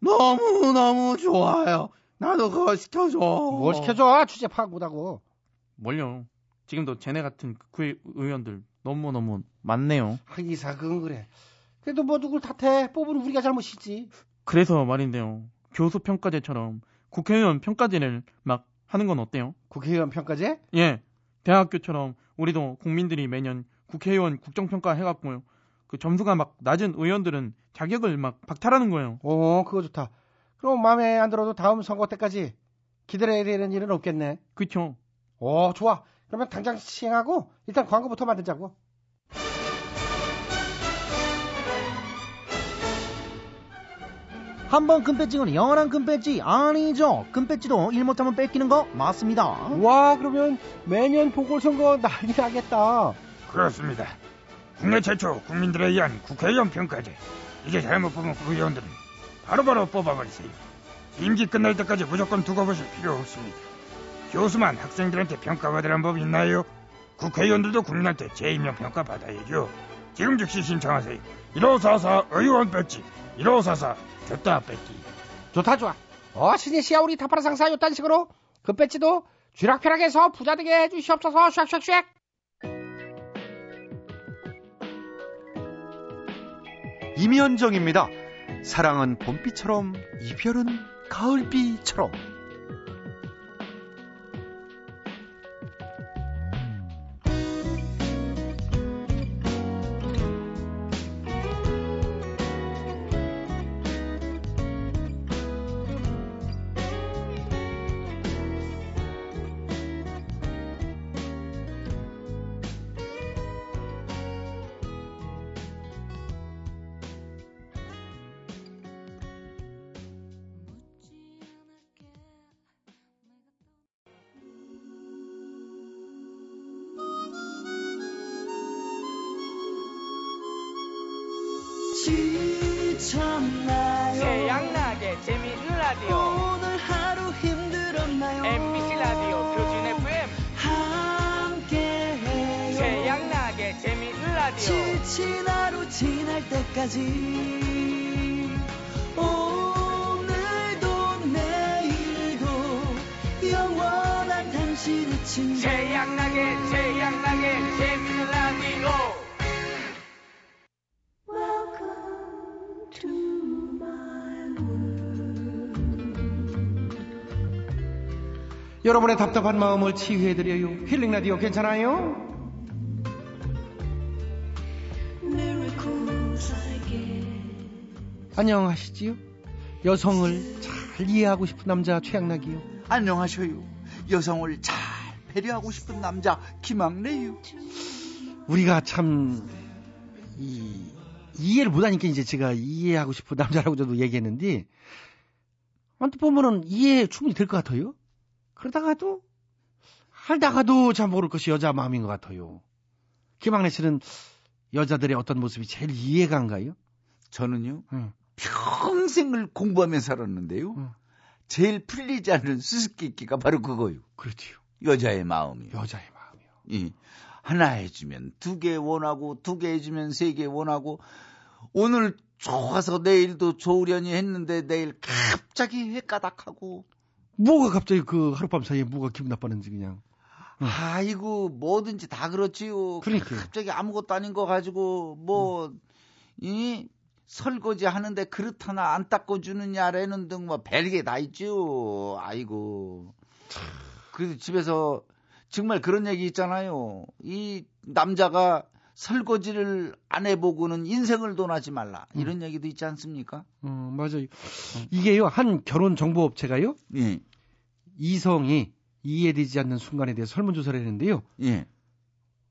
너무 너무 좋아요. 나도 그거 시켜줘. 뭘 시켜줘? 취재 파악 못하고. 뭘요? 지금도 쟤네 같은 국회의원들 너무너무 많네요. 하기사 그건 그래. 그래도 뭐 누굴 탓해? 뽑은 우리가 잘못이지. 그래서 말인데요. 교수 평가제처럼 국회의원 평가제를 막 하는 건 어때요? 국회의원 평가제? 예. 대학교처럼 우리도 국민들이 매년 국회의원 국정평가 해갖고요. 그 점수가 막 낮은 의원들은 자격을 막 박탈하는 거예요. 어, 그거 좋다. 그럼 마음에 안 들어도 다음 선거 때까지 기다려야 되는 일은 없겠네. 그쵸? 어, 좋아. 그러면 당장 시행하고 일단 광고부터 만들자고. 한번 금배지는 영원한 금배지 아니죠. 금배지도 일 못하면 뺏기는 거 맞습니다. 와, 그러면 매년 보궐선거 난리 나겠다. 그렇습니다. 국내 최초 국민들에 의한 국회의원 평가제. 이제 잘못 보면 국회의원들은 바로바로 뽑아버리세요. 임기 끝날 때까지 무조건 두고 보실 필요 없습니다. 교수만 학생들한테 평가받으란 법 있나요? 국회의원들도 국민한테 재임용 평가 받아야죠. 지금 즉시 신청하세요. 1544 의원 배지 1544 됐다 뺏기. 좋다, 좋아. 어, 신희 씨야, 우리 타파라 상사 요딴 식으로 그 배지도 쥐락펴락 해서 부자 되게 해주시옵소서, 샥샥샥. 임현정입니다. 사랑은 봄비처럼 이별은 가을비처럼 여러분의 답답한 마음을 치유해드려요. 힐링 라디오 괜찮아요? 안녕하시지요? 여성을 잘 이해하고 싶은 남자 최양락이요. 안녕하셔요. 여성을 잘 배려하고 싶은 남자 김학래요. 우리가 참 이, 이해를 못하니까 이제 제가 이해하고 싶은 남자라고 저도 얘기했는데 한테 보면은 이해 충분히 될 것 같아요. 그러다가도 하다가도 잘 모를 것이 여자 마음인 것 같아요. 김학래 씨는 여자들의 어떤 모습이 제일 이해가 안 가요? 저는요. 응. 평생을 공부하며 살았는데요. 제일 풀리지 않는 수수께끼가 바로 그거요. 그렇지요. 여자의 마음이요. 여자의 마음이요. 이 하나 해주면 두 개 원하고 두 개 해주면 세 개 원하고 오늘 좋아서 내일도 좋으려니 했는데 내일 갑자기 헷가닥하고 뭐가 갑자기 그 하룻밤 사이에 뭐가 기분 나빠는지 그냥. 아이고 뭐든지 다 그렇지요. 그러니까요. 갑자기 아무것도 아닌 거 가지고 뭐이 설거지 하는데 그릇 하나 안 닦아 주느냐라는 등 뭐 별게 다 있죠. 아이고. 그래도 집에서 정말 그런 얘기 있잖아요. 이 남자가 설거지를 안 해보고는 인생을 돈하지 말라. 이런 얘기도 있지 않습니까? 어, 맞아요. 이게요, 한 결혼 정보 업체가요, 예. 이성이 이해되지 않는 순간에 대해 설문조사를 했는데요. 예.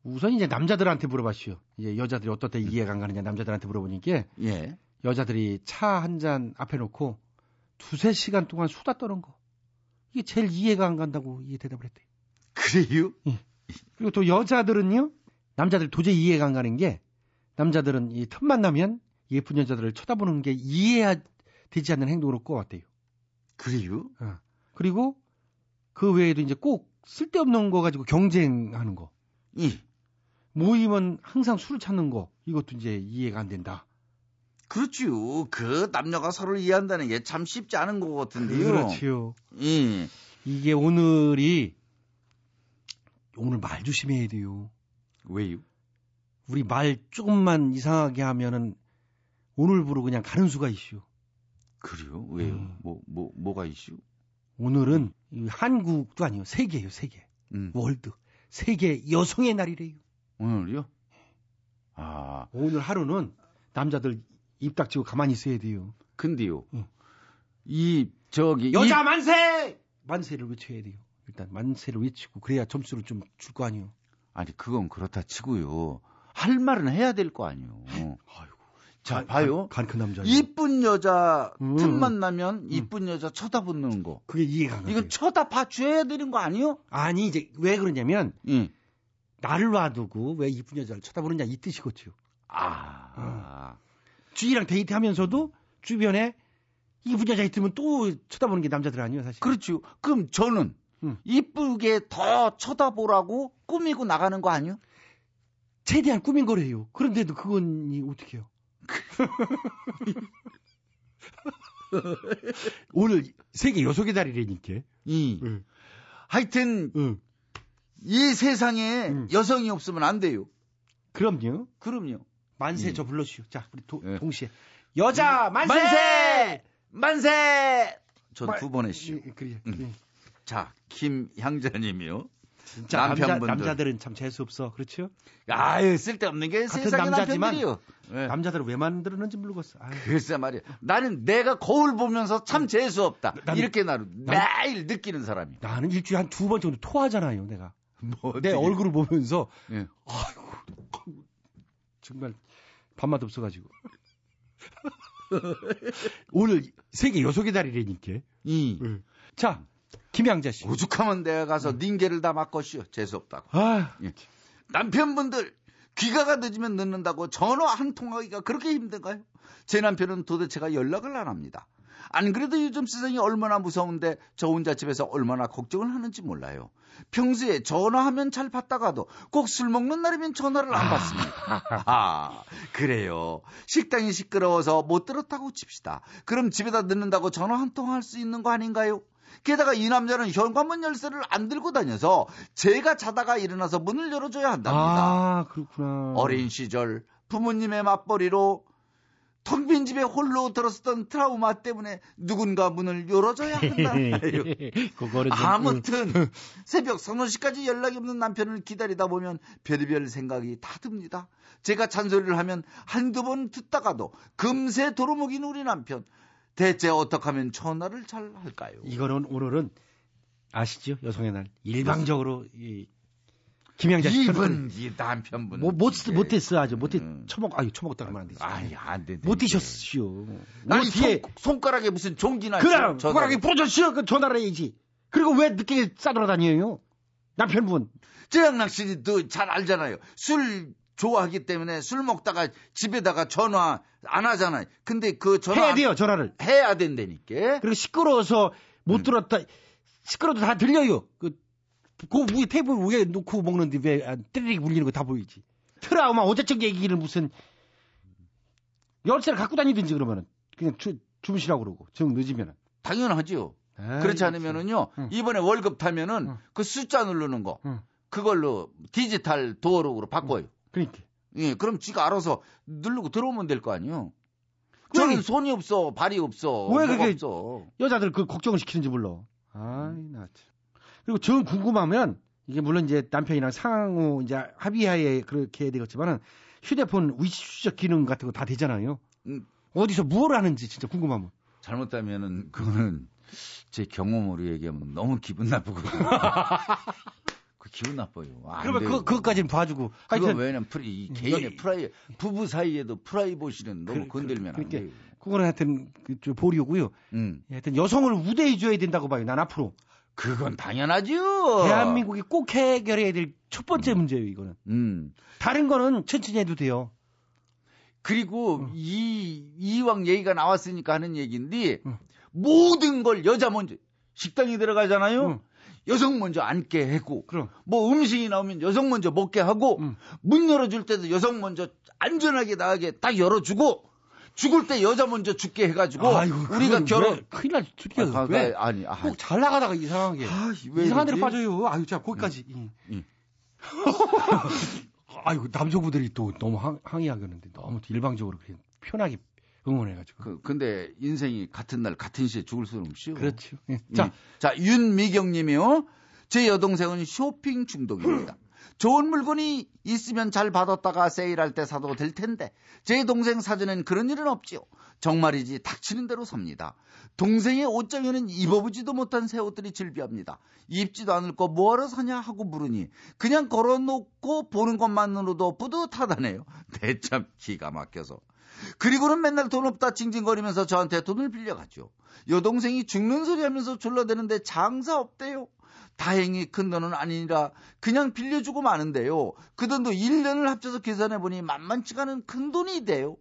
우선 이제 남자들한테 물어봤어요. 이제 여자들이 어떨 때 이해가 안 가느냐 남자들한테 물어보니까 예. 여자들이 차 한 잔 앞에 놓고 두세 시간 동안 수다 떠는 거. 이게 제일 이해가 안 간다고 이게 대답을 했대요. 그래요? 그리고 또 여자들은요, 남자들 도저히 이해가 안 가는 게, 남자들은 이 틈만 나면 예쁜 여자들을 쳐다보는 게 이해되지 않는 행동으로 꼽았대요. 그래요? 어. 그리고 그 외에도 이제 꼭 쓸데없는 거 가지고 경쟁하는 거. 예. 모이면 항상 술을 찾는 거. 이것도 이제 이해가 안 된다. 그렇지요. 그 남녀가 서로를 이해한다는 게 참 쉽지 않은 것 같은데요. 그렇지요. 예. 이게 오늘이, 오늘 말 조심해야 돼요. 왜요? 우리 말 조금만 이상하게 하면은 오늘부로 그냥 가는 수가 있슈. 그래요? 왜요? 음. 뭐, 뭐, 뭐가 이슈? 오늘은 이 한국도 아니요 세계예요 세계 음. 월드 세계 여성의 날이래요 오늘요? 아 오늘 하루는 남자들 입 닥치고 가만히 있어야 돼요 근데요. 응. 이 저기 여자 이- 만세 만세를 외쳐야 돼요 일단 만세를 외치고 그래야 점수를 좀 줄 거 아니에요 아니 그건 그렇다 치고요. 할 말은 해야 될 거 아니에요. 자 봐요. 간그 남자 이쁜 여자 음. 틈만 나면 이쁜 여자 쳐다보는 거. 그게 이해가 안 가요 이건 쳐다봐 줘야 되는 거 아니요? 아니 이제 왜 그러냐면 예. 나를 놔두고 왜 이쁜 여자를 쳐다보느냐 이 뜻이거든요 아. 주희랑 데이트하면서도 주변에 이쁜 여자 있으면 또 쳐다보는 게 남자들 아니에요 사실 그렇죠. 그럼 저는 음. 이쁘게 더 쳐다보라고 꾸미고 나가는 거 아니요? 최대한 꾸민 거래요. 그런데도 그건 이 어떻게 해요? [laughs] 오늘 세계 여성의 달이라니까. 이 응. 하여튼 응. 이 세상에 응. 여성이 없으면 안 돼요. 그럼요. 그럼요. 만세 예. 저 불러주시오. 자, 우리 도- 예. 동시에 여자 만세! 만세! 만세! 전 마- 두번 했시오. 예, 그래. 음. 예. 자, 김향자님이요. 진짜 남자, 남편분들. 남자 들은 참 재수 없어. 그렇죠? 아유, 쓸데없는 게 같은 세상에 남자지만 남편들이요. 예. 남자들을 왜 만들었는지 모르겠어. 아유. 글쎄 말이야. 나는 내가 거울 보면서 참 재수 없다. 난- 이렇게 나를 매일 느끼는 사람이. 나는 일주일에 한 두 번 정도 토하잖아요, 내가. 뭐 내 얼굴을 보면서 예. 아이고 정말 밥맛 없어 가지고 [laughs] 오늘 세계 여성의 달이라니까. 이 자, 김양자 씨. 오죽하면 내가 가서 닌게를 다 맡것이요. 재수 없다고. 아, 예. 남편분들 귀가가 늦으면 늦는다고 전화 한 통하기가 그렇게 힘든가요? 제 남편은 도대체가 연락을 안 합니다. 안 그래도 요즘 세상이 얼마나 무서운데 저 혼자 집에서 얼마나 걱정을 하는지 몰라요. 평소에 전화하면 잘 받다가도 꼭 술 먹는 날이면 전화를 안 받습니다. 아, 그래요. 식당이 시끄러워서 못 들었다고 칩시다. 그럼 집에다 늦는다고 전화 한 통 할 수 있는 거 아닌가요? 게다가 이 남자는 현관문 열쇠를 안 들고 다녀서 제가 자다가 일어나서 문을 열어줘야 한답니다. 아, 그렇구나. 어린 시절 부모님의 맞벌이로 텅 빈 집에 홀로 들었었던 트라우마 때문에 누군가 문을 열어줘야 한다. [laughs] 그거는 좀- 아무튼 새벽 서너 시까지 연락이 없는 남편을 기다리다 보면 별의별 생각이 다 듭니다. 제가 잔소리를 하면 한두 번 듣다가도 금세 도루묵인 우리 남편. 대체 어떻게 하면 전화를 잘 할까요? 이거는 오늘은 아시죠? 여성의 날. 일방적으로 이 김양자 씨 이분 이 남편분 뭐, 못, 못했어, 아주. 못해, 처먹, 아유, 처먹다 그러면 안 되지. 아니, 안 돼. 못 드셨시오. 아니, 뭐 뒤에, 손, 손가락에 무슨 종기나 그럼, 손가락에 부러졌시오. 그 전화를 해야지. 그리고 왜 늦게 싸돌아다녀요? 남편분. 최양락 씨도 잘 알잖아요. 술 좋아하기 때문에 술 먹다가 집에다가 전화 안 하잖아요. 근데 그 전화 해야 안- 돼요, 전화를. 해야 된다니까. 그리고 시끄러워서 음. 못 들었다. 시끄러도 다 들려요. 그, 그 위에 테이블 위에 놓고 먹는데 왜 아, 때리기 물리는 거 다 보이지. 트라우마 어제적 얘기를 무슨 열쇠를 갖고 다니든지 그러면은 그냥 주, 주무시라고 그러고 정 늦으면은. 당연하죠. 아이, 그렇지 않으면은요. 이번에 월급 타면은 그 숫자 누르는 거 그걸로 디지털 도어록으로 바꿔요. 그러니까. 예, 그럼 지가 알아서 누르고 들어오면 될 거 아니에요. 저는 손이 없어, 발이 없어, 왜 그게 없어. 여자들 그 걱정을 시키는지 몰라. 아이, 나 참. 그리고 저 궁금하면 이게 물론 이제 남편이랑 상호 이제 합의하에 그렇게 해야 되겠지만은 휴대폰 위치추적 기능 같은 거 다 되잖아요. 음. 어디서 뭘 하는지 진짜 궁금하면. 잘못하면은 그거는 제 경험으로 얘기하면 너무 기분 나쁘거든요. [laughs] 그 기분 나빠요. 안 그러면 돼요. 그, 그것까지는 봐주고. 그거 하여튼 왜냐면 프리, 이 개인의 프라이 부부 사이에도 프라이버시는 너무 그- 건들면 안 그러니까 돼요. 그거는 하여튼 그, 저 보류고요. 음. 하여튼 여성을 우대해줘야 된다고 봐요. 난 앞으로. 그건 당연하죠. 대한민국이 꼭 해결해야 될 첫 번째 문제예요. 이거는. 음. 다른 거는 천천히 해도 돼요. 그리고 이 이왕 얘기가 나왔으니까 하는 얘기인데 모든 걸 여자 먼저 식당에 들어가잖아요. 여성 먼저 앉게 하고 뭐 음식이 나오면 여성 먼저 먹게 하고 문 열어줄 때도 여성 먼저 안전하게 나가게 딱 열어주고 죽을 때 여자 먼저 죽게 해가지고 아이고, 우리가 결혼 왜 큰일 날 줄이야. 아, 왜? 아니 아, 꼭잘 나가다가 이상하게. 왜 이상한 데로? 빠져요. 아유, 자, 거기까지. 예. [laughs] 아이고, 남성분들이 또 너무 항, 항의하겠는데 너무 일방적으로 그냥 편하게 응원해가지고. 그, 근데 인생이 같은 날 같은 시에 죽을 수는 없죠. 그렇죠. 예. 자, 자 윤미경 님이요. 제 여동생은 쇼핑 중독입니다. 좋은 물건이 있으면 잘 받았다가 세일할 때 사도 될 텐데 제 동생 사전엔 그런 일은 없지요. 정말이지 닥치는 대로 삽니다. 동생의 옷장에는 입어보지도 못한 새 옷들이 즐비합니다. 입지도 않을 거 뭐하러 사냐 하고 물으니 그냥 걸어놓고 보는 것만으로도 뿌듯하다네요. [laughs] 대참 기가 막혀서. 그리고는 맨날 돈 없다 징징거리면서 저한테 돈을 빌려가죠. 여동생이 죽는 소리 하면서 졸라대는데 장사 없대요. 다행히 큰 돈은 아니라 그냥 빌려주고 마는데요. 그 돈도 1년을 합쳐서 계산해보니 만만치가 않은 큰 돈이 돼요.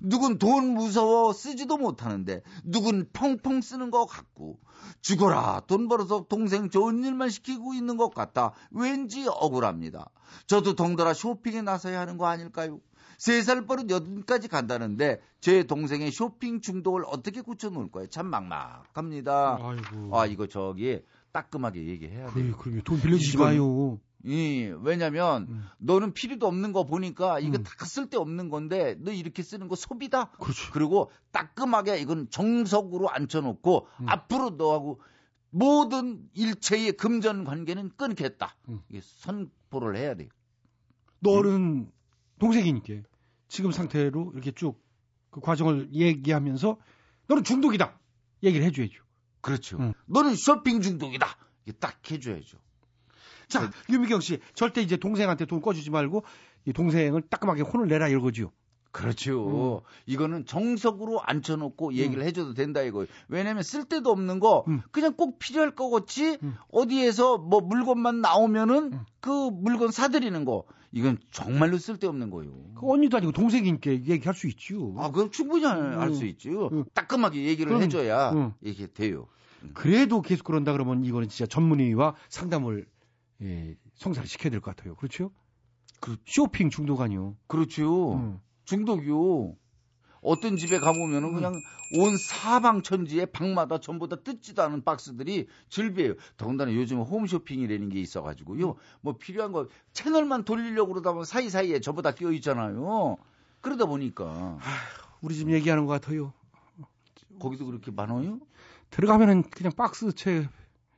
누군 돈 무서워 쓰지도 못하는데 누군 펑펑 쓰는 것 같고 죽어라 돈 벌어서 동생 좋은 일만 시키고 있는 것 같다 왠지 억울합니다 저도 덩달아 쇼핑에 나서야 하는 거 아닐까요 세살 버릇 여든까지 간다는데 제 동생의 쇼핑 중독을 어떻게 고쳐놓을까요 참 막막합니다 아 이거 저기 따끔하게 얘기해야 돼요 그럼요. 돈 빌려주지 이건- 마요. 이, 왜냐면, 너는 필요도 없는 거 보니까 이거 다 쓸데없는 건데, 너 이렇게 쓰는 거 소비다? 그리고 따끔하게 이건 정석으로 앉혀놓고, 앞으로 너하고 모든 일체의 금전 관계는 끊겠다. 이게 선포를 해야 돼요. 너는 동생이니까 지금 상태로 이렇게 쭉 그 과정을 얘기하면서 너는 중독이다. 얘기를 해줘야죠. 그렇죠. 너는 쇼핑 중독이다. 이게 딱 해줘야죠. 자, 유미경 씨, 절대 이제 동생한테 돈 꺼주지 말고 이 동생을 따끔하게 혼을 내라 이거지요. 그렇죠. 이거는 정석으로 앉혀놓고 얘기를 음. 해줘도 된다 이거예요. 왜냐면 쓸데도 없는 거 음. 그냥 꼭 필요할 것 같이 어디에서 뭐 물건만 나오면은 음. 그 물건 사들이는 거 이건 정말로 쓸데없는 거예요. 그 언니도 아니고 동생이니까 얘기할 수 있지요. 아, 그럼 충분히 할수 음. 음. 따끔하게 얘기를 그럼, 해줘야 음. 이게 돼요. 그래도 계속 그런다 그러면 이거는 진짜 전문의와 상담을 예, 성사를 시켜야 될 것 같아요. 그렇죠? 쇼핑 중독 아니요. 그렇죠. 음. 중독이요. 어떤 집에 가보면은 그냥 온 사방천지에 방마다 전부 다 뜯지도 않은 박스들이 즐비해요. 더군다나 요즘 홈쇼핑이라는 게 있어가지고요. 뭐 필요한 거 채널만 돌리려고 그러다 보면 사이사이에 전부 다 끼어 있잖아요. 그러다 보니까 우리 집 얘기하는 것 같아요. 거기도 그렇게 많아요? 들어가면은 그냥 박스 채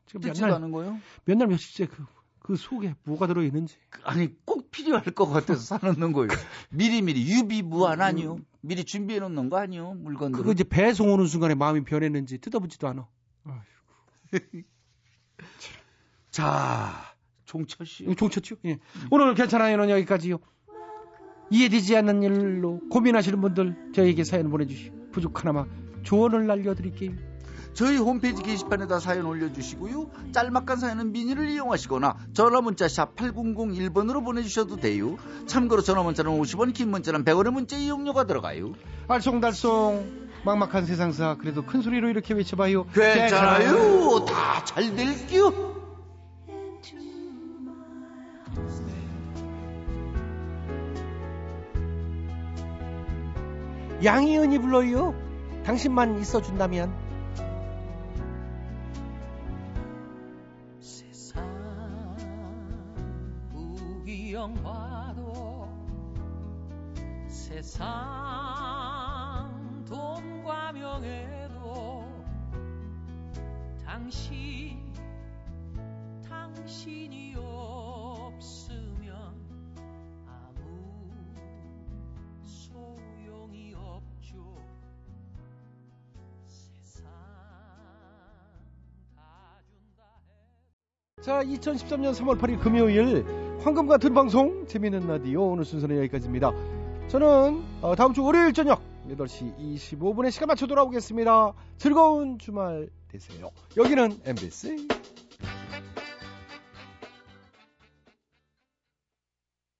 지금 뜯지도 맨날 않은 거요? 맨날 며칠째 그, 그 속에 뭐가 들어 있는지. 아니 꼭 필요할 것 같아서 사놓는 거예요. 미리미리 유비무한 아니요? 미리 준비해 놓는 거 아니요? 물건들. 그거 이제 배송 오는 순간에 마음이 변했는지 뜯어보지도 않아. [laughs] 자, 종철 씨. 이거 종쳤죠? 예. 오늘 괜찮아요는 여기까지요. 이해되지 않는 일로 고민하시는 분들 저에게 사연 보내주시고 부족하나마 조언을 날려드릴게요. 저희 홈페이지 게시판에다 사연 올려주시고요. 짤막한 사연은 미니를 이용하시거나 전화문자 샵 8001번으로 보내주셔도 돼요. 참고로 전화문자는 50원, 긴 문자는 100원의 문자 이용료가 들어가요. 알쏭달쏭 막막한 세상사 그래도 큰 소리로 이렇게 외쳐봐요. 괜찮아요. 다잘 될게요. 양희은이 불러요. 당신만 있어준다면. 무기영 봐도 세상 돈과 명예도 당신 당신이 없으면 아무 소용이 없죠. 세상 자, 2013년 3월 8일 금요일 황금 같은 방송 재미있는 라디오 오늘 순서는 여기까지입니다. 저는 어, 다음 주 월요일 저녁 8시 25분에 시간 맞춰 돌아오겠습니다. 즐거운 주말 되세요. 여기는 MBC